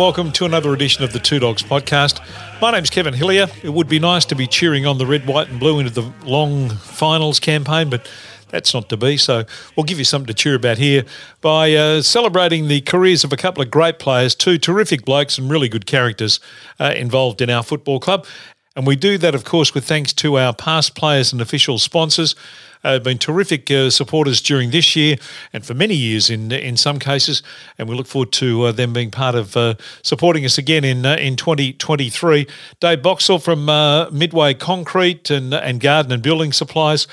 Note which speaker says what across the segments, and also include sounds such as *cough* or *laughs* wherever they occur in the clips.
Speaker 1: Welcome to another edition of the Two Dogs podcast. My name's Kevin Hillier. It would be nice to be cheering on the red, white, and blue into the long finals campaign, but that's not to be. So we'll give you something to cheer about here by uh, celebrating the careers of a couple of great players, two terrific blokes and really good characters uh, involved in our football club. And we do that, of course, with thanks to our past players and official sponsors. Uh, been terrific uh, supporters during this year and for many years in in some cases, and we look forward to uh, them being part of uh, supporting us again in uh, in 2023. Dave Boxall from uh, Midway Concrete and and Garden and Building Supplies,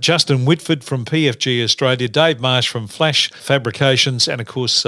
Speaker 1: Justin Whitford from PFG Australia, Dave Marsh from Flash Fabrications, and of course.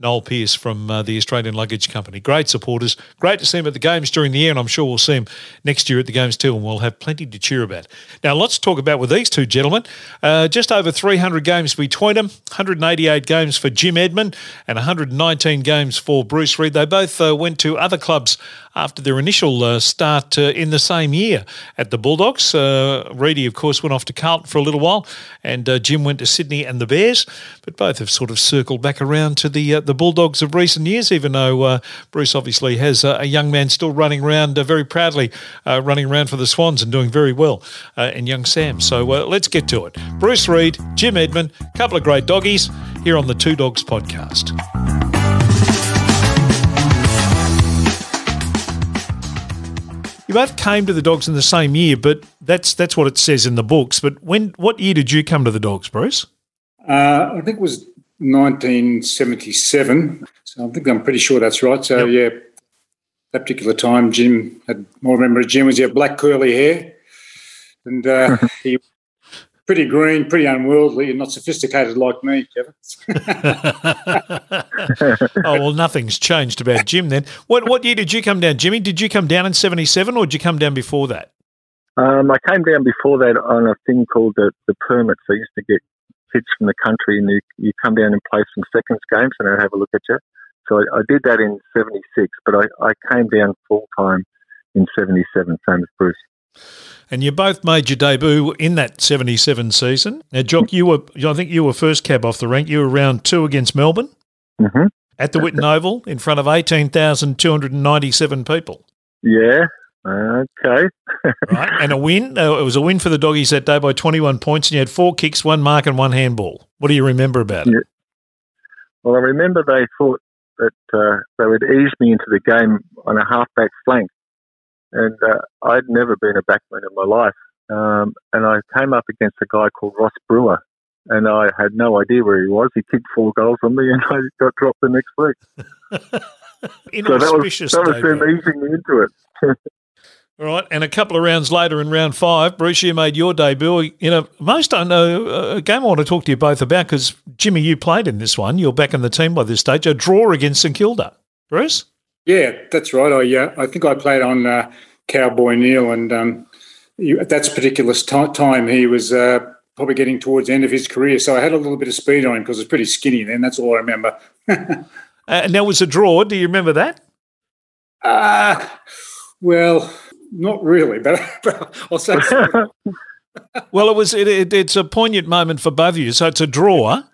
Speaker 1: Noel Pierce from uh, the Australian Luggage Company. Great supporters. Great to see him at the games during the year, and I'm sure we'll see him next year at the games too, and we'll have plenty to cheer about. Now, lots to talk about with these two gentlemen. Uh, just over 300 games between them, 188 games for Jim Edmond, and 119 games for Bruce Reid. They both uh, went to other clubs after their initial uh, start uh, in the same year at the Bulldogs. Uh, Reedy, of course, went off to Carlton for a little while, and uh, Jim went to Sydney and the Bears, but both have sort of circled back around to the the Bulldogs of recent years, even though Bruce obviously has a young man still running around very proudly, running around for the Swans and doing very well in young Sam. So let's get to it. Bruce Reid, Jim Edmond, a couple of great doggies here on the Two Dogs podcast. You both came to the Dogs in the same year, but that's that's what it says in the books. But when what year did you come to the Dogs, Bruce?
Speaker 2: Uh, I think it was 1977. So I think I'm pretty sure that's right. So yep. yeah, that particular time, Jim had more remember Jim was had black curly hair, and uh, *laughs* he pretty green, pretty unworldly, and not sophisticated like me, Kevin. *laughs*
Speaker 1: oh well, nothing's changed about Jim then. What what year did you come down, Jimmy? Did you come down in '77, or did you come down before that?
Speaker 3: Um, I came down before that on a thing called the, the permits. I used to get kids from the country, and you, you come down and play some seconds games, and I'd have a look at you. So I, I did that in '76, but I, I came down full time in '77, same as Bruce
Speaker 1: and you both made your debut in that 77 season. Now, Jock, you were, I think you were first cab off the rank. You were round two against Melbourne
Speaker 3: mm-hmm.
Speaker 1: at the Whitten Oval in front of 18,297 people.
Speaker 3: Yeah. Okay. *laughs*
Speaker 1: right. And a win. Uh, it was a win for the doggies that day by 21 points, and you had four kicks, one mark, and one handball. What do you remember about it? Yeah.
Speaker 3: Well, I remember they thought that uh, they would ease me into the game on a halfback flank and uh, I'd never been a backman in my life. Um, and I came up against a guy called Ross Brewer, and I had no idea where he was. He kicked four goals on me, and I got dropped the next week. *laughs*
Speaker 1: so that was,
Speaker 3: that was them easing me into it. *laughs*
Speaker 1: All right, and a couple of rounds later in round five, Bruce, you made your debut. You know, most I know uh, a game I want to talk to you both about because Jimmy, you played in this one. You're back in the team by this stage. A draw against St Kilda, Bruce.
Speaker 2: Yeah, that's right. I uh, I think I played on uh, Cowboy Neale, and um, he, at that particular t- time, he was uh, probably getting towards the end of his career. So I had a little bit of speed on him because I was pretty skinny then. That's all I remember. *laughs*
Speaker 1: and there was a draw. Do you remember that?
Speaker 2: Uh, well, not really, but, *laughs* but I'll say. *laughs*
Speaker 1: well, it was. It, it, it's a poignant moment for both of you. So it's a draw.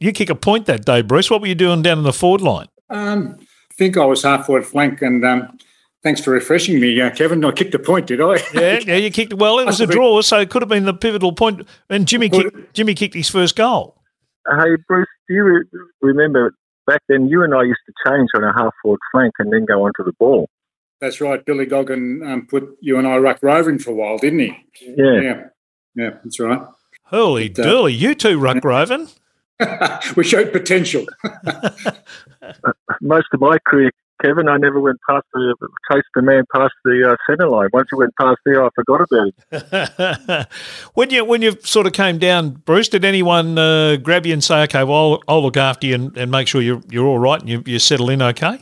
Speaker 1: You kick a point that day, Bruce. What were you doing down in the forward line?
Speaker 2: Um, think I was half forward flank, and um, thanks for refreshing me, uh, Kevin. I kicked a point, did I?
Speaker 1: yeah, *laughs* yeah, you kicked. Well, it was a draw, so it could have been the pivotal point. And Jimmy kicked, Jimmy kicked his first goal.
Speaker 3: Hey, Bruce, do you re- remember back then? You and I used to change on a half forward flank and then go onto the ball.
Speaker 2: That's right. Billy Goggin um, put you and I ruck roving for a while, didn't he?
Speaker 3: Yeah,
Speaker 2: yeah, yeah. That's right.
Speaker 1: Holy but, uh, you two ruck roving. *laughs*
Speaker 2: we showed potential. *laughs*
Speaker 3: Most of my career, Kevin, I never went past the chased the man past the uh, centre line. Once you went past there, I forgot about
Speaker 1: it. *laughs* when you when you sort of came down, Bruce, did anyone uh, grab you and say, "Okay, well, I'll, I'll look after you and, and, make sure you're you're all right and you, you settle in okay"?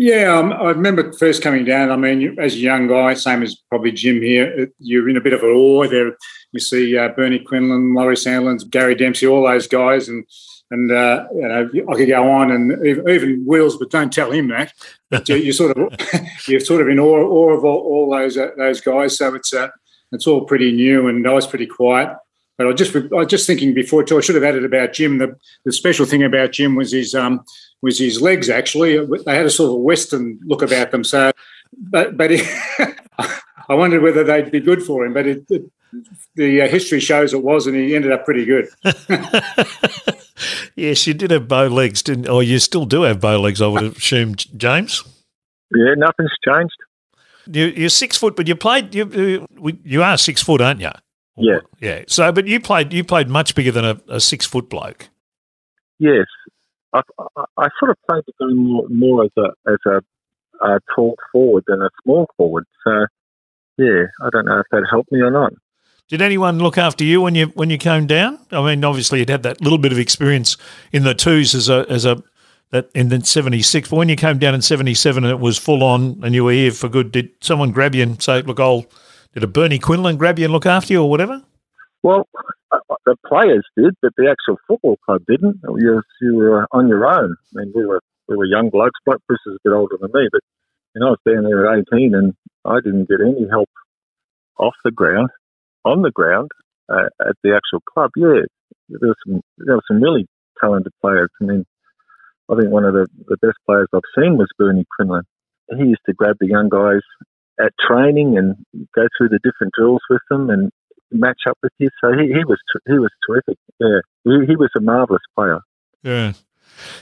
Speaker 2: Yeah, I remember first coming down. I mean, as a young guy, same as probably Jim here, you're in a bit of awe. There, you see uh, Bernie Quinlan, Laurie Sandilands, Gary Dempsey, all those guys, and and uh, you know I could go on, and even, Wills, but don't tell him that. You, you sort of *laughs* you're sort of in awe, awe of all, all those uh, those guys. So it's uh, it's all pretty new, and I was pretty quiet. but I just I was just thinking before too. I should have added about Jim. The the special thing about Jim was his um was his legs. Actually, they had a sort of a Western look about them. So, but but it, *laughs* I wondered whether they'd be good for him. But it, it, the uh, history shows it was, and he ended up pretty good. *laughs*
Speaker 1: yes, you did have bow legs, didn't? Or you still do have bow legs, I would assume, James.
Speaker 3: Yeah, nothing's changed.
Speaker 1: You, are six foot, but you played. You you are six foot, aren't you?
Speaker 3: Yeah,
Speaker 1: yeah. So, but you played you played much bigger than a, a six foot bloke.
Speaker 3: Yes, I, I, I, sort of played the game more, more as a as a, a tall forward than a small forward. So, yeah, I don't know if that helped me or not.
Speaker 1: Did anyone look after you when you when you came down? I mean, obviously you'd had that little bit of experience in the twos as a as a that in the seventy six. But when you came down in seventy seven and it was full on and you were here for good, did someone grab you and say, "Look, I'll"? Did a Bernie Quinlan grab you and look after you or whatever?
Speaker 3: Well, the players did, but the actual football club didn't. You, you were on your own. I mean, we were we were young blokes. But Bruce is a bit older than me, but you know, I was down there at eighteen, and I didn't get any help off the ground on the ground uh, at the actual club, yeah, there were some there were some really talented players. I mean, I think one of the, the best players I've seen was Bernie Quinlan. He used to grab the young guys at training and go through the different drills with them and match up with you. So he, he was he was terrific. Yeah, he, he was a marvelous player.
Speaker 1: Yeah.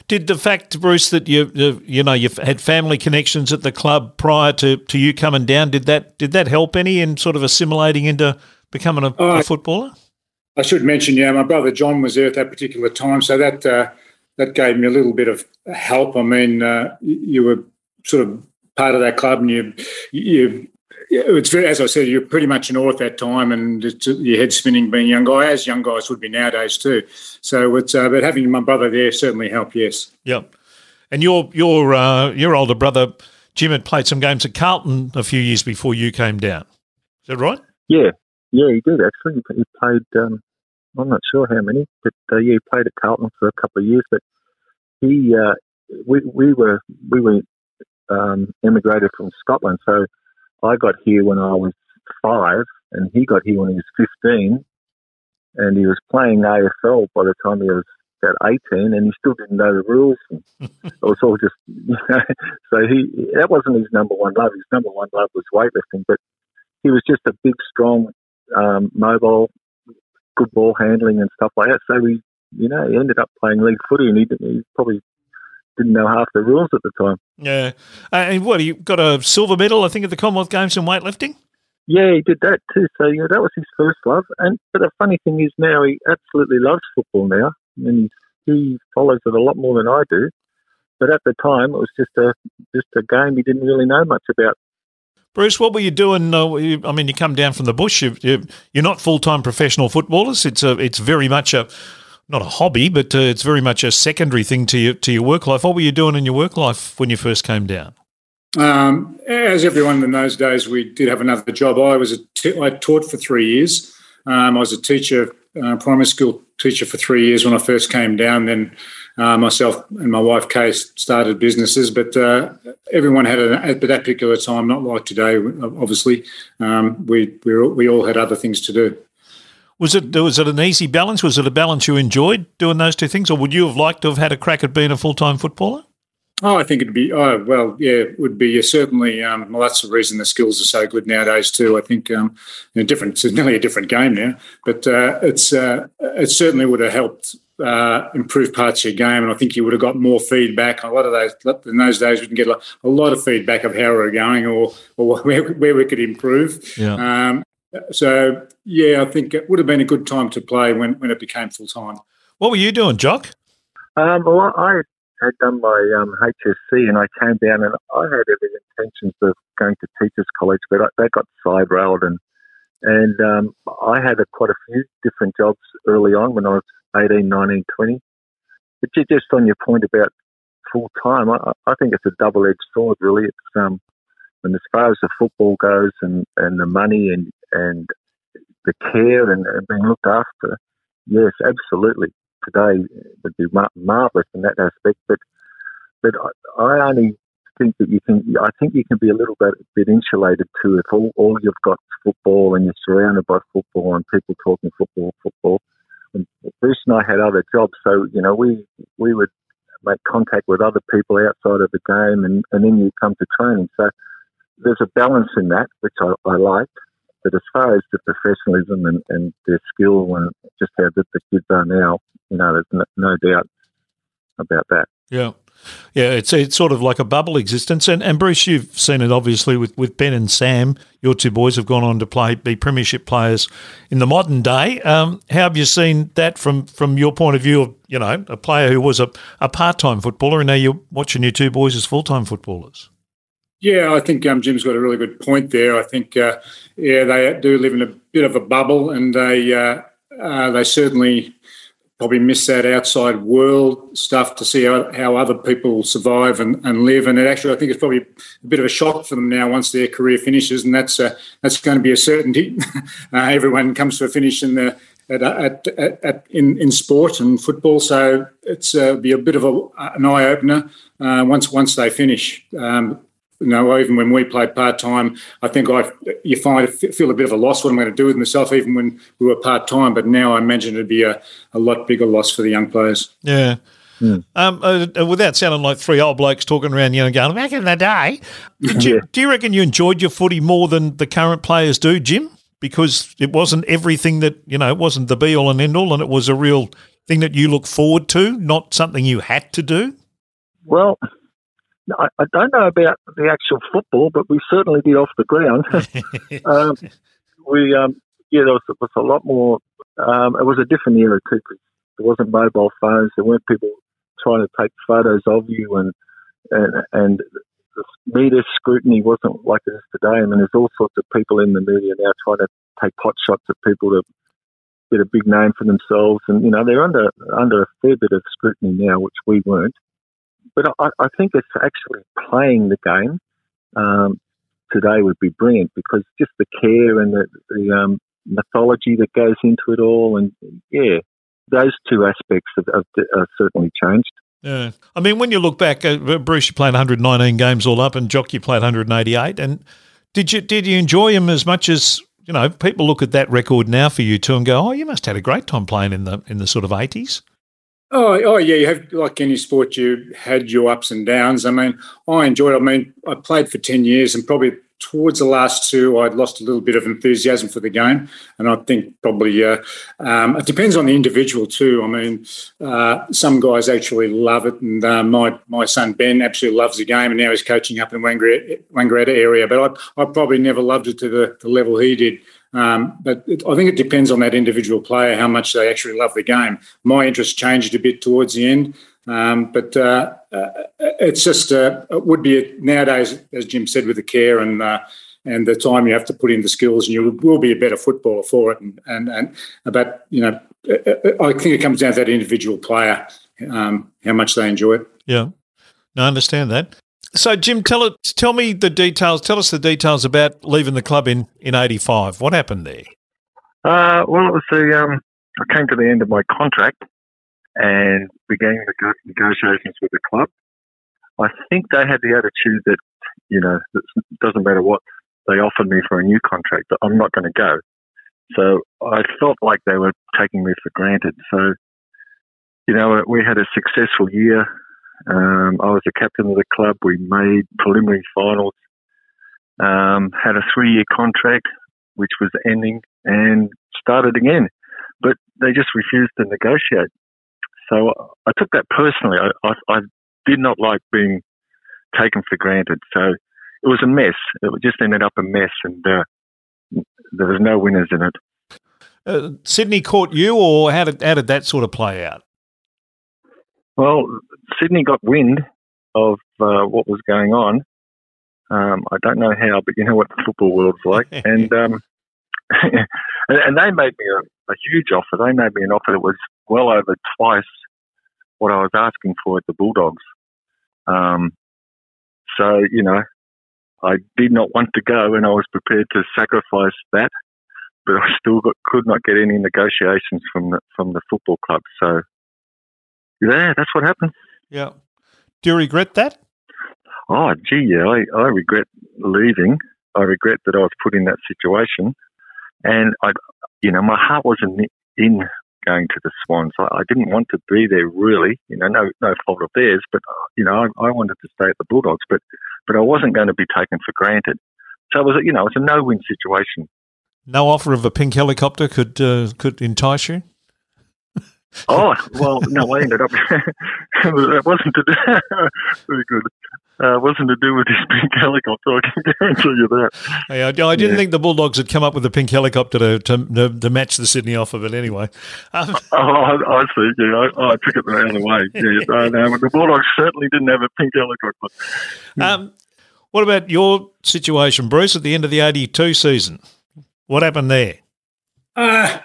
Speaker 1: Did the fact, Bruce, that you you know you've had family connections at the club prior to, to you coming down, did that did that help any in sort of assimilating into becoming a, oh, a footballer?
Speaker 2: I should mention, yeah, my brother John was there at that particular time, so that uh, that gave me a little bit of help. I mean, uh, you were sort of part of that club, and you you. It's very, as I said, you're pretty much in awe at that time, and your head spinning being young guy, as young guys would be nowadays too. So it's, uh, but having my brother there certainly helped. Yes.
Speaker 1: Yep. And your your uh, your older brother Jim had played some games at Carlton a few years before you came down. Is that right?
Speaker 3: Yeah, yeah, he did actually. He played. Um, I'm not sure how many, but uh, yeah, he played at Carlton for a couple of years. But he, uh, we, we were, we were um, immigrated from Scotland. So I got here when I was five, and he got here when he was 15, and he was playing AFL by the time he was about 18, and he still didn't know the rules. *laughs* And it was all just, you *laughs* know, so he that wasn't his number one love. His number one love was weightlifting, but he was just a big, strong um, mobile, good ball handling and stuff like that. So he, you know, he ended up playing league footy, and he, he probably didn't know half the rules at the time.
Speaker 1: Yeah, uh, and what he got a silver medal, I think, at the Commonwealth Games in weightlifting.
Speaker 3: Yeah, he did that too. So yeah, that was his first love. And but the funny thing is now he absolutely loves football now, and he follows it a lot more than I do. But at the time, it was just a just a game he didn't really know much about.
Speaker 1: Bruce, what were you doing? Uh, you, I mean, you come down from the bush. You, you, you're not full time professional footballers. It's a, it's very much a, not a hobby, but uh, it's very much a secondary thing to your to your work life. What were you doing in your work life when you first came down?
Speaker 2: Um, as everyone in those days, we did have another job. I was a t- I taught for three years. Um, I was a teacher, uh, primary school teacher for three years when I first came down. Then uh, myself and my wife Kay started businesses, but uh, everyone had a, at that particular time, not like today, obviously. Um, we we we all had other things to do.
Speaker 1: Was it was it an easy balance? Was it a balance you enjoyed doing those two things, or would you have liked to have had a crack at being a full time footballer?
Speaker 2: Oh, I think it'd be. Oh, well, yeah, it would be. certainly, um, well, that's the reason the skills are so good nowadays too. I think um, you know, different. It's nearly a different game now, but uh, it's uh, it certainly would have helped uh, improve parts of your game, and I think you would have got more feedback. A lot of those in those days, we can get a lot of feedback of how we are going or or *laughs* where, where we could improve.
Speaker 1: Yeah.
Speaker 2: Um, so yeah, I think it would have been a good time to play when when it became full time.
Speaker 1: What were you doing, Jock?
Speaker 3: Um, well, I had done my um, HSC and I came down and I had every intentions of going to teachers college, but I, that got side railed and and um, I had a, quite a few different jobs early on when I was 18, 19, 20. But just on your point about full time, I, I, think it's a double edged sword, really. It's um, and as far as the football goes and, and the money and, and the care and, being looked after, yes, absolutely today would be mar- marvellous in that aspect. But but I, I only think that you can. I think you can be a little bit, bit insulated too if all, all you've got is football and you're surrounded by football and people talking football, football. And Bruce and I had other jobs, so you know we we would make contact with other people outside of the game, and, and then you come to training. So there's a balance in that, which I, I liked. But as far as the professionalism and, and their skill and just how good the kids are now, you know, there's no, no doubt about that.
Speaker 1: Yeah. Yeah, it's it's sort of like a bubble existence, and and Bruce, you've seen it obviously with, with Ben and Sam. Your two boys have gone on to play be premiership players in the modern day. Um, how have you seen that from from your point of view of you know a player who was a, a part time footballer, and now you're watching your two boys as full time footballers?
Speaker 2: Yeah, I think um, Jim's got a really good point there. I think, uh, yeah, they do live in a bit of a bubble, and they uh, uh, they certainly probably miss that outside world stuff to see how, how other people survive and, and live. And it actually, I think it's probably a bit of a shock for them now once their career finishes, and that's uh, that's going to be a certainty. *laughs* uh, everyone comes to a finish in the at, at, at, at, in, in sport and football. So it's uh, be a bit of a, an eye opener uh, once once they finish. Um, you know, even when we played part time, I think I you find feel a bit of a loss. What I'm going to do with myself, even when we were part time. But now I imagine it'd be a, a lot bigger loss for the young players.
Speaker 1: Yeah. Hmm. Um, uh, uh without sounding like three old blokes talking around, you know, going back in the day, *laughs* did you, yeah. do you reckon you enjoyed your footy more than the current players do, Jim? Because it wasn't everything that you know, it wasn't the be all and end all, and it was a real thing that you look forward to, not something you had to do.
Speaker 3: Well, I, I don't know about the actual football, but we certainly did off the ground. *laughs* *laughs* um, we, um, yeah, there was, was, a lot more. Um, it was a different era too, there wasn't mobile phones. There weren't people trying to take photos of you, and and and the media scrutiny wasn't like it is today. I mean, there's all sorts of people in the media now trying to take pot shots at people to get a big name for themselves, and you know they're under under a fair bit of scrutiny now, which we weren't. But I, I think it's actually playing the game um, today would be brilliant because just the care and the, the um, mythology that goes into it all, and yeah, those two aspects have, have, have certainly changed.
Speaker 1: Yeah, I mean, when you look back, uh, Bruce, you played 119 games all up, and Jock, you played 188. And did you did you enjoy him as much as you know? People look at that record now for you two and go, "Oh, you must have had a great time playing in the in the sort of 80s."
Speaker 2: Oh, oh yeah. You have like any sport, you had your ups and downs. I mean, I enjoyed. I mean, I played for ten years, and probably towards the last two, I'd lost a little bit of enthusiasm for the game, and I think probably uh, um, it depends on the individual too. I mean, uh, some guys actually love it, and uh, my my son Ben absolutely loves the game, and now he's coaching up in Wangaratta area. But I, I probably never loved it to the, the level he did. Um, but it, I think it depends on that individual player how much they actually love the game. My interest changed a bit towards the end, um, but uh, uh, it's just uh, it would be a, nowadays, as Jim said, with the care and uh, and the time you have to put in the skills, and you will be a better footballer for it. And and, and but you know, I think it comes down to that individual player, um, how much they enjoy it.
Speaker 1: Yeah, no, I understand that. So, Jim, tell it, tell me the details. Tell us the details about leaving the club in in '85. What happened there?
Speaker 3: Uh, well, it was the um, I came to the end of my contract and began the negotiations with the club. I think they had the attitude that you know it doesn't matter what they offered me for a new contract, I'm not going to go. So I felt like they were taking me for granted. So, you know, we had a successful year. Um, I was the captain of the club. We made preliminary finals, um, had a three year contract, which was ending, and started again. But they just refused to negotiate. So I took that personally. I, I, I did not like being taken for granted. So it was a mess. It just ended up a mess, and uh, there was no winners in it.
Speaker 1: Uh, Sydney caught you, or how did how did that sort of play out?
Speaker 3: Well, Sydney got wind of uh, what was going on. Um, I don't know how, but you know what the football world's like, *laughs* and um, *laughs* and they made me a, a, huge offer. They made me an offer that was well over twice what I was asking for at the Bulldogs. Um, so you know, I did not want to go, and I was prepared to sacrifice that, but I still got, could not get any negotiations from the from the football club. So yeah, that's what happened.
Speaker 1: Yeah. Do you regret that?
Speaker 3: oh, gee, yeah, I, I regret leaving. I regret that I was put in that situation. And I, you know, my heart wasn't in going to the Swans. I, I didn't want to be there really. You know, no no fault of theirs, but you know, I, I wanted to stay at the Bulldogs, but but I wasn't going to be taken for granted. So it was, a, you know, it's a no-win situation.
Speaker 1: No offer of a pink helicopter could uh, could entice you.
Speaker 3: Oh well, no, I ended up. *laughs* it wasn't to do, *laughs* very good. Uh, wasn't to do with this pink helicopter. I can guarantee you that.
Speaker 1: Yeah, I, I didn't yeah. think the Bulldogs had come up with a pink helicopter to to, to match the Sydney offer, but anyway.
Speaker 3: Um, *laughs* oh, I, I, see. Yeah, I, I, took it the other way. Yeah, no, the Bulldogs certainly didn't have a pink helicopter.
Speaker 1: Um, what about your situation, Bruce, at the end of the '82 season? What happened there?
Speaker 2: Uh,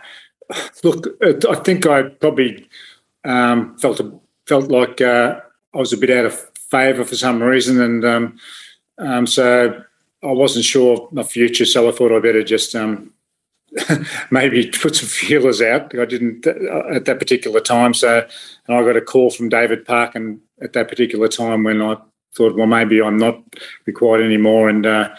Speaker 2: look, I think I probably um, felt felt like uh, I was a bit out of favour for some reason, and um, um, so I wasn't sure of my future. So I thought I better just um, *laughs* maybe put some feelers out. I didn't uh, at that particular time. So and I got a call from David Parkin, and at that particular time when I thought, well, maybe I'm not required anymore, and uh,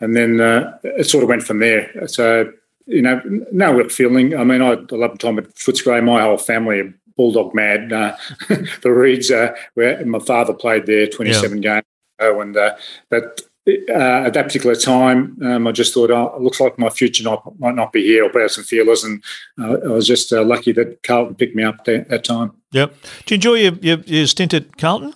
Speaker 2: and then uh, it sort of went from there. So you know, no real feeling. I mean, I, I love the time at Footscray. My whole family are bulldog mad. Uh, *laughs* the Reids, uh, where my father played there 27 yeah. games ago, and uh, but uh, at that particular time, um, I just thought, oh, it looks like my future not, might not be here. I'll put out some feelers, and uh, I was just uh, lucky that Carlton picked me up there, that time.
Speaker 1: Yep. Did you enjoy your, your, your stint at Carlton?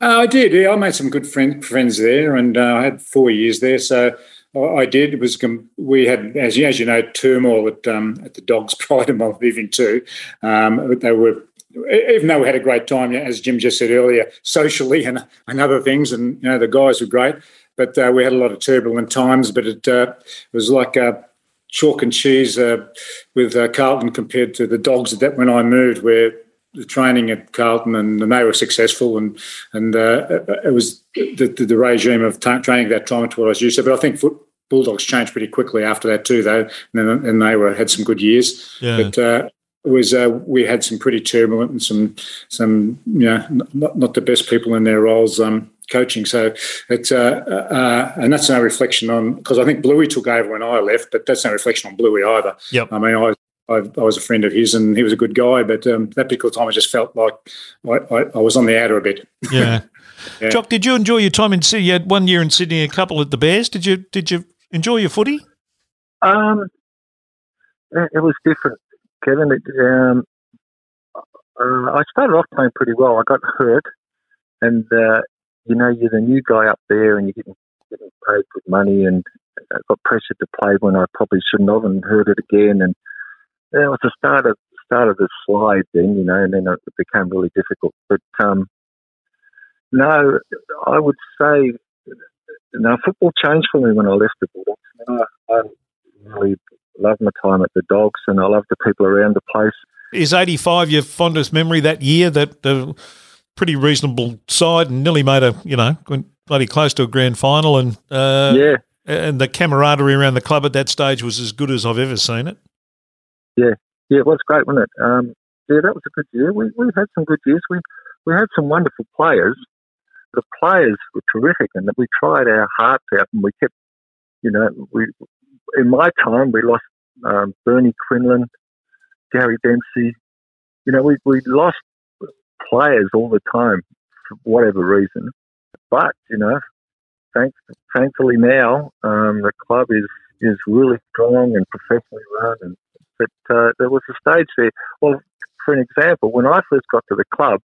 Speaker 2: I did. Yeah, I made some good friend, friends there, and I had four years there. So I did. It was we had, as you, as you know, turmoil at um, at the Dogs *laughs* to my leaving too. Um, they were, even though we had a great time, as Jim just said earlier, socially and, and other things, and you know the guys were great, but uh, we had a lot of turbulent times. But it, uh, was like a chalk and cheese uh, with uh, Carlton compared to the Dogs that when I moved, where the training at Carlton and, and, they were successful and and uh, it was the, the, the regime of t- training at that time to what I was used to. But I think foot, Bulldogs changed pretty quickly after that too, though, and, and they were had some good years. Yeah. But uh, it was uh, we had some pretty turbulent and some some you know not, not the best people in their roles um, coaching. So it's uh, uh, and that's no reflection on because I think Bluey took over when I left, but that's no reflection on Bluey either.
Speaker 1: Yep.
Speaker 2: I mean, I I, I, was a friend of his and he was a good guy, but um, that particular time I just felt like I, I, I was on the outer a bit.
Speaker 1: Yeah. *laughs* yeah. Jock, did you enjoy your time in Sydney? You had one year in Sydney, a couple at the Bears. Did you did you enjoy your footy?
Speaker 3: Um, it was different, Kevin. It, um, uh, I started off playing pretty well. I got hurt, and uh, you know, you're the new guy up there, and you're getting, getting paid good money, and I got pressured to play when I probably shouldn't have, and hurt it again, and yeah, it was the start of start of the slide then, you know, and then it became really difficult. But um, no, I would say now football changed for me when I left the Bulldogs. I, I really loved my time at the Dogs, and I loved the people around the place.
Speaker 1: Is eighty five your fondest memory that year? That the pretty reasonable side and nearly made a you know went bloody close to a grand final, and uh,
Speaker 3: yeah,
Speaker 1: and the camaraderie around the club at that stage was as good as I've ever seen it.
Speaker 3: Yeah, yeah, it was great, wasn't it? Um, yeah, that was a good year. We we had some good years. We we had some wonderful players. The players were terrific, and that we tried our hearts out, and we kept, you know, we in my time we lost um, Bernie Quinlan, Gary Dempsey. You know, we we lost players all the time for whatever reason. But you know, thank, thankfully now um, the club is is really strong and professionally run and but uh, there was a stage there. Well, for an example, when I first got to the club,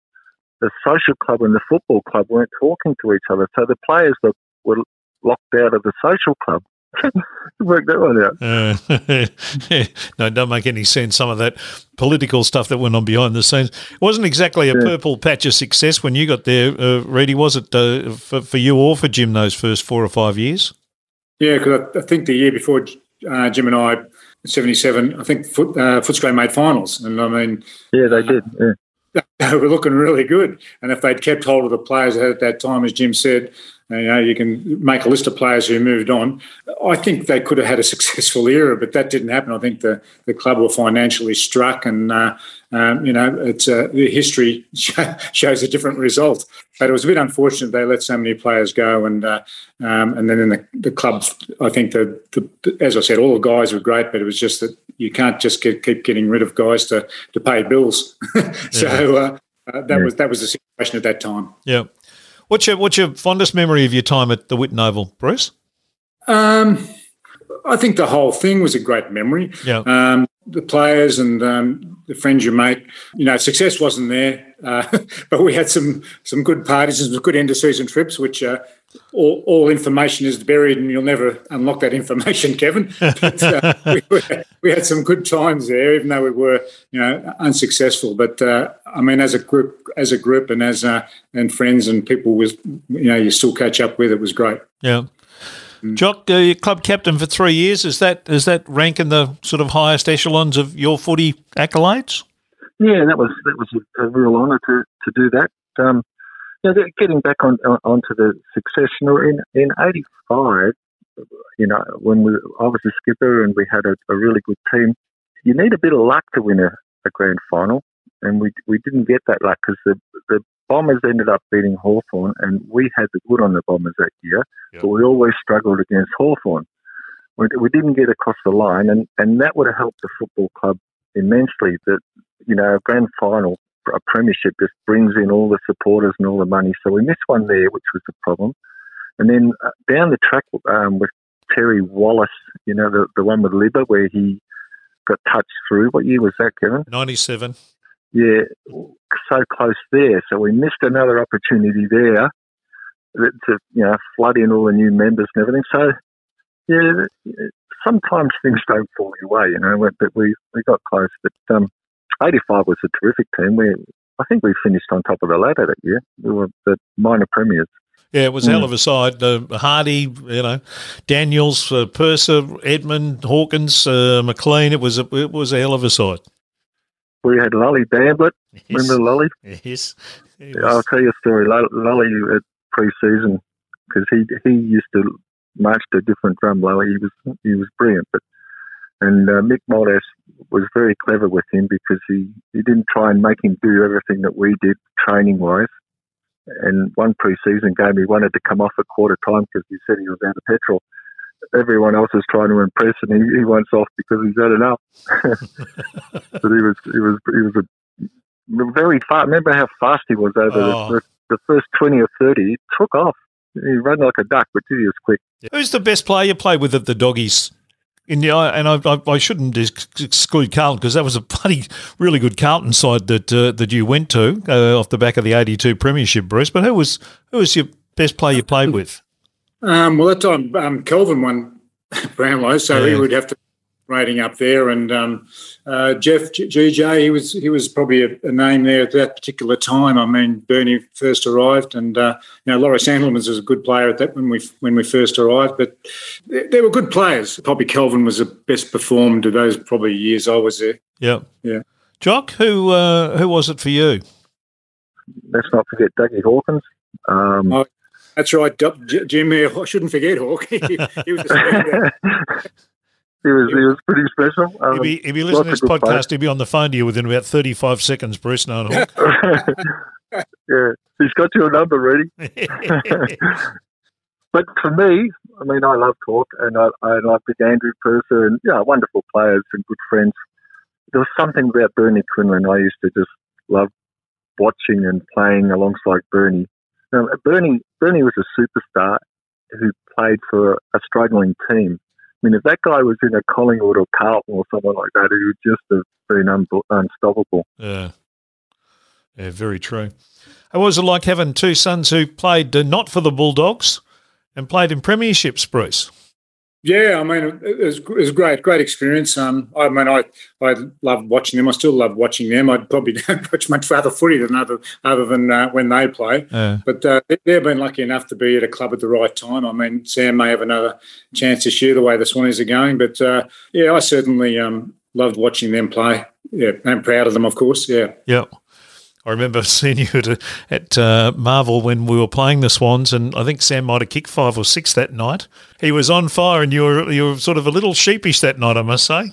Speaker 3: the social club and the football club weren't talking to each other. So the players were, were locked out of the social club. *laughs* Work that one out.
Speaker 1: Uh, *laughs* no, it don't make any sense. Some of that political stuff that went on behind the scenes it wasn't exactly a yeah. purple patch of success when you got there, uh, Reedy. Was it uh, for, for, you or for Jim those first four or five years?
Speaker 2: Yeah, because I, I, think the year before uh, Jim and I 77, I think Foot, uh, Footscray made finals. And I mean,
Speaker 3: yeah, they did. Yeah.
Speaker 2: They *laughs* were looking really good. And if they'd kept hold of the players at that time, as Jim said, you know, you can make a list of players who moved on. I think they could have had a successful era, but that didn't happen. I think the, the club were financially struck, and uh, um, you know, it's uh, the history *laughs* shows a different result. But it was a bit unfortunate they let so many players go, and uh, um, and then in the, the club, I think the, the, as I said, all the guys were great, but it was just that you can't just get, keep getting rid of guys to to pay bills. *laughs* so uh, uh, that yeah. was that was the situation at that time.
Speaker 1: Yeah. What's your what's your fondest memory of your time at the Whitten Oval, Bruce?
Speaker 2: Um, I think the whole thing was a great memory.
Speaker 1: Yeah.
Speaker 2: Um, the players and um, the friends you make. You know, success wasn't there, uh, *laughs* but we had some some good parties and some good end of season trips, which uh, all, all, information is buried, and you'll never unlock that information, *laughs* Kevin. But, uh, we, *laughs* we, had some good times there, even though we were, you know, unsuccessful. But uh, I mean, as a group, as a group, and as uh, and friends and people with, you know, you still catch up with. It was great.
Speaker 1: Yeah. Mm. Jock, uh, your club captain for three years. Is that is that rank in the sort of highest echelons of your footy accolades?
Speaker 3: Yeah, that was that was a, a real honour to, to do that. Um, you know, getting back on onto the success. You know, in in '85, you know, when we, I was a skipper and we had a, a, really good team, you need a bit of luck to win a, a grand final, and we we didn't get that luck because the the Bombers ended up beating Hawthorn, and we had the good on the Bombers that year, yep. but we always struggled against Hawthorn. We, we didn't get across the line, and, and that would have helped the football club immensely. That you know, a grand final, a premiership just brings in all the supporters and all the money. So we missed one there, which was a problem. And then uh, down the track um, with Terry Wallace, you know, the, the one with Libba where he got touched through. What year was that, Kevin?
Speaker 1: 97
Speaker 3: yeah, so close there. So we missed another opportunity there to you know flood in all the new members and everything. So yeah, sometimes things don't fall your way, you know. But we we got close. But um, '85 was a terrific team. We I think we finished on top of the ladder that year. We were the minor premiers.
Speaker 1: Yeah, it was a hell of a side. Uh, Hardy, you know, Daniels, uh, Purser, Edmond, Hawkins, uh, McLean. It was a, it was a hell of a side
Speaker 3: we had Lolly Bamblett. Yes. Remember Lolly?
Speaker 1: Yes.
Speaker 3: I'll tell you a story. Lolly at pre-season because he he used to march to a different drum. Lolly, he was he was brilliant, but and uh, Mick Moles was very clever with him because he he didn't try and make him do everything that we did training wise. And one pre-season game, he wanted to come off at quarter time because he said he was out of petrol everyone else is trying to impress, and he, he wants off because he's had enough. *laughs* but he was he was he was a very fast. Remember how fast he was over oh. the, the, first twenty or thirty. He took off. He ran like a duck, but he was quick.
Speaker 1: Who's the best player you played with at the Doggies? In the, and I, I, I shouldn't exclude Carlton because that was a bloody really good Carlton side that uh, that you went to uh, off the back of the '82 Premiership, Bruce. But who was who was your best player you played with?
Speaker 2: Um, well, that time um, Kelvin won *laughs* Brownlow, so yeah. he would have to rating up there. And um, uh, Jeff GJ, he was he was probably a, a, name there at that particular time. I mean, Bernie first arrived, and uh, you know, Laurie Sandilands was a good player at that when we when we first arrived. But they, they were good players. Probably Kelvin was the best performed of those probably years I was there.
Speaker 1: Yeah,
Speaker 2: yeah.
Speaker 1: Jock, who uh, who was it for you?
Speaker 3: Let's not forget Dougie Hawkins. Um,
Speaker 2: oh, that's right, Jim. I shouldn't forget Hawk. *laughs* he, was. *laughs* he
Speaker 3: was he was pretty special.
Speaker 1: Um, if, he, if he listens to this podcast, he'll be on the phone to you within about thirty five seconds, Bruce. No, *laughs*
Speaker 3: yeah, he's got your number ready. *laughs* but for me, I mean, I love talk, and I, I love Big Andrew Purser, and yeah, wonderful players and good friends. There was something about Bernie Quinlan I used to just love watching and playing alongside Bernie. Now, Bernie, Bernie was a superstar who played for a struggling team. I mean, if that guy was in a Collingwood or Carlton or someone like that, he would just have been un- unstoppable.
Speaker 1: Yeah. Yeah, very true. What was it like having two sons who played uh, not for the Bulldogs and played in premierships, Bruce?
Speaker 2: Yeah, I mean, it was, it was great, great experience. Um, I mean, I I loved watching them. I still love watching them. I'd probably *laughs* don't watch much other footy than other other than uh, when they play.
Speaker 1: Yeah.
Speaker 2: But uh, they've been lucky enough to be at a club at the right time. I mean, Sam may have another chance this year the way the Swannies are going. But uh, yeah, I certainly um, loved watching them play. Yeah, I'm proud of them, of course. Yeah.
Speaker 1: Yeah. I remember *laughs* seeing you at, at uh, Marvel when we were playing the Swans, and I think Sam might have kicked five or six that night. He was on fire, and you were you were sort of a little sheepish that night, I must say.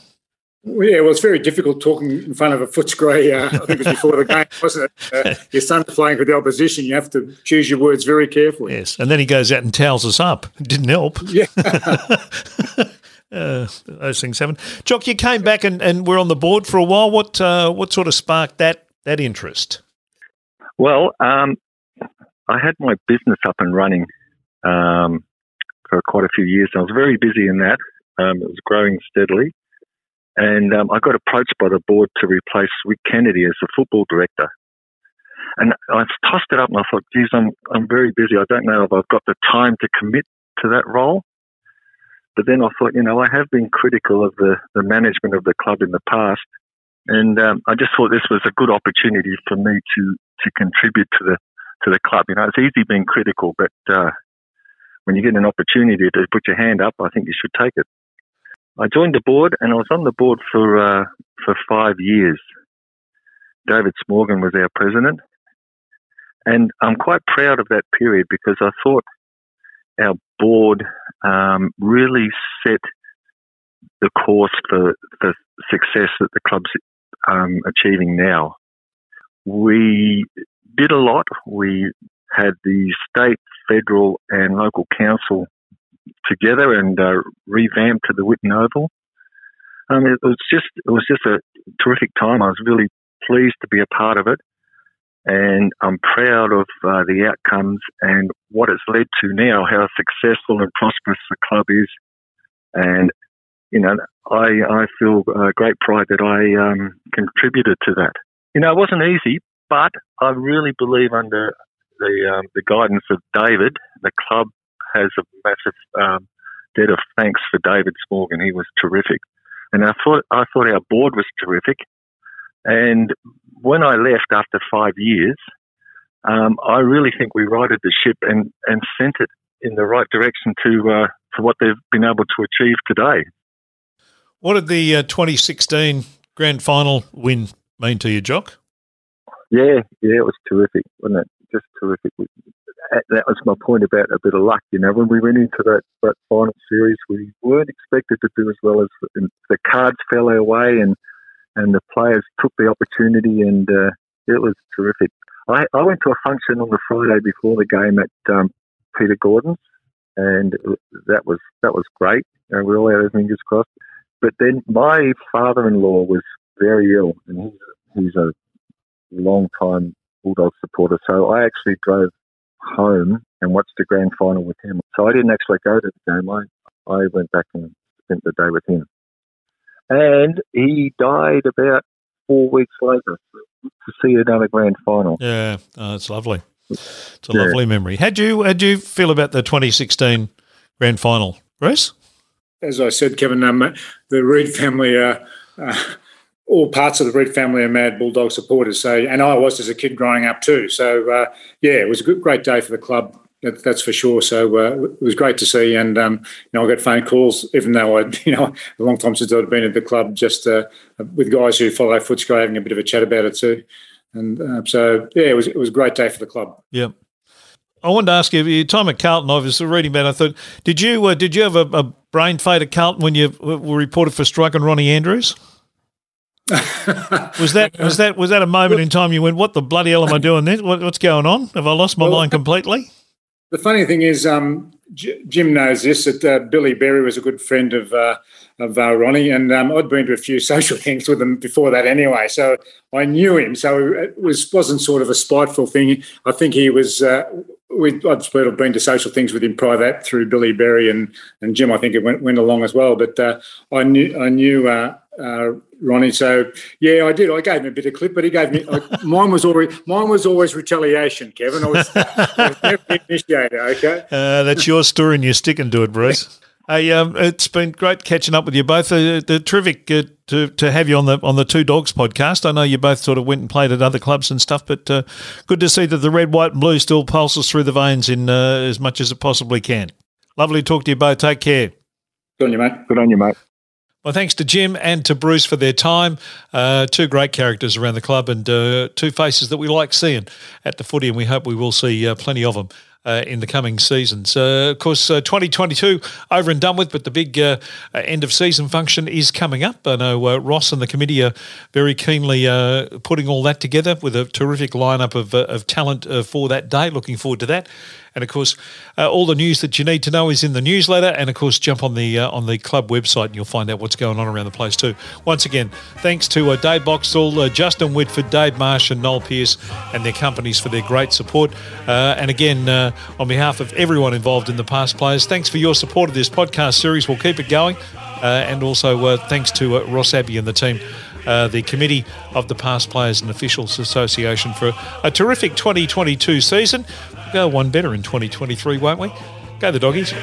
Speaker 2: Yeah, well, it's very difficult talking in front of a Footscray. Uh, I think it was before the game, wasn't it? Uh, *laughs* your son's playing for the opposition. You have to choose your words very carefully.
Speaker 1: Yes, and then he goes out and towels us up. It didn't help.
Speaker 2: Yeah. *laughs*
Speaker 1: uh, those things happen. Jock, you came back and, and were on the board for a while. What uh, what sort of sparked that that interest?
Speaker 3: Well, um, I had my business up and running um, for quite a few years. I was very busy in that. Um, it was growing steadily. And um, I got approached by the board to replace Rick Kennedy as the football director. And I tossed it up and I thought, geez, I'm, I'm very busy. I don't know if I've got the time to commit to that role. But then I thought, you know, I have been critical of the, the management of the club in the past. And um, I just thought this was a good opportunity for me to, to contribute to the, to the club. You know, it's easy being critical, but uh, when you get an opportunity to put your hand up, I think you should take it. I joined the board and I was on the board for uh, for five years. David Smorgon was our president, and I'm quite proud of that period because I thought our board um, really set the course for the success that the club's um, achieving now. We did a lot. We had the state, federal, and local council together and uh, revamped to the Whitten Oval. Um, it was just it was just a terrific time. I was really pleased to be a part of it, and I'm proud of uh, the outcomes and what it's led to now. How successful and prosperous the club is, and you know, I I feel uh, great pride that I um, contributed to that. You know, it wasn't easy, but I really believe under the um, the guidance of David, the club has a massive um, debt of thanks for David Smorgon. He was terrific, and I thought I thought our board was terrific. And when I left after five years, um, I really think we righted the ship and, and sent it in the right direction to uh, to what they've been able to achieve today.
Speaker 1: What did the uh, 2016 grand final win mean to you, Jock?
Speaker 3: Yeah, yeah, it was terrific, wasn't it? Just terrific that was my point about a bit of luck. You know, when we went into that, that final series, we weren't expected to do as well as the cards fell our way, and and the players took the opportunity, and uh, it was terrific. I, I went to a function on the Friday before the game at um, Peter Gordon's, and that was that was great. Know, we all had our fingers crossed. But then my father-in-law was very ill, and he's he's a long time Bulldog supporter. So I actually drove home and watched the grand final with him. So I didn't actually go to the game. I, I went back and spent the day with him. And he died about four weeks later to see another grand final.
Speaker 1: Yeah, oh, it's lovely. It's a yeah. lovely memory. Had you had you feel about the 2016 grand final, Bruce?
Speaker 2: As I said, Kevin, um, the Reid family uh, uh, all parts of the Reid family are mad Bulldog supporters. So, and I was as a kid growing up too. So, uh, yeah, it was a good, great day for the club. That, that's for sure. So uh, it was great to see, and um, you know, I got phone calls, even though I, *laughs* you know, a long time since I'd been at the club, just uh, with guys who follow Footscray having a bit of a chat about it too. And uh, so, yeah, it was it was a great day for the club.
Speaker 1: Yep. I wanted to ask you, your time at Carlton, I was reading about. I thought, did you uh, did you have a, a brain fade at Carlton when you were reported for striking Ronnie Andrews? *laughs* was that was that was that a moment in time you went, "What the bloody hell am I doing? This? What, what's going on? Have I lost my well, mind completely?"
Speaker 2: The funny thing is, um, J- Jim knows this that uh, Billy Berry was a good friend of uh, of uh, Ronnie, and um, I'd been to a few *laughs* social things with him before that anyway, so I knew him. So it was wasn't sort of a spiteful thing. I think he was. We I'd sort of been to social things with him prior that through Billy Berry and and Jim. I think it went went along as well, but uh, I knew I knew uh, uh, Ronnie. So yeah, I did. I gave him a bit of clip, but he gave me *laughs* mine was always mine was always retaliation. Kevin, I was, I was *laughs* never initiator. Okay,
Speaker 1: uh, that's your story, and you're sticking to it, Bruce. *laughs* Hey, um, it's been great catching up with you both. Uh, the terrific uh, to to have you on the on the Two Dogs podcast. I know you both sort of went and played at other clubs and stuff, but uh, good to see that the red, white, and blue still pulses through the veins in uh, as much as it possibly can. Lovely to talk to you both. Take care.
Speaker 2: Good on you, mate.
Speaker 3: Good on you, mate.
Speaker 1: Well, thanks to Jim and to Bruce for their time. Uh, two great characters around the club and uh, two faces that we like seeing at the footy, and we hope we will see uh, plenty of them uh, in the coming seasons. Uh, of course, uh, 2022 over and done with, but the big uh, uh, end of season function is coming up. I know uh, Ross and the committee are very keenly putting all that together with a terrific lineup of, of talent for that day. Looking forward to that. And of course, uh, all the news that you need to know is in the newsletter. And of course, jump on the uh, on the club website and you'll find out what's going on around the place too. Once again, thanks to uh, Dave Boxall, uh, Justin Whitford, Dave Marsh, and Noel Pierce and their companies for their great support. Uh, and again, uh, on behalf of everyone involved in the past players, thanks for your support of this podcast series. We'll keep it going. and also thanks to Ross Abbey and the team. Uh, the Committee of the Past Players and Officials Association for a terrific 2022 season go one better in 2023, won't we? Go the doggies.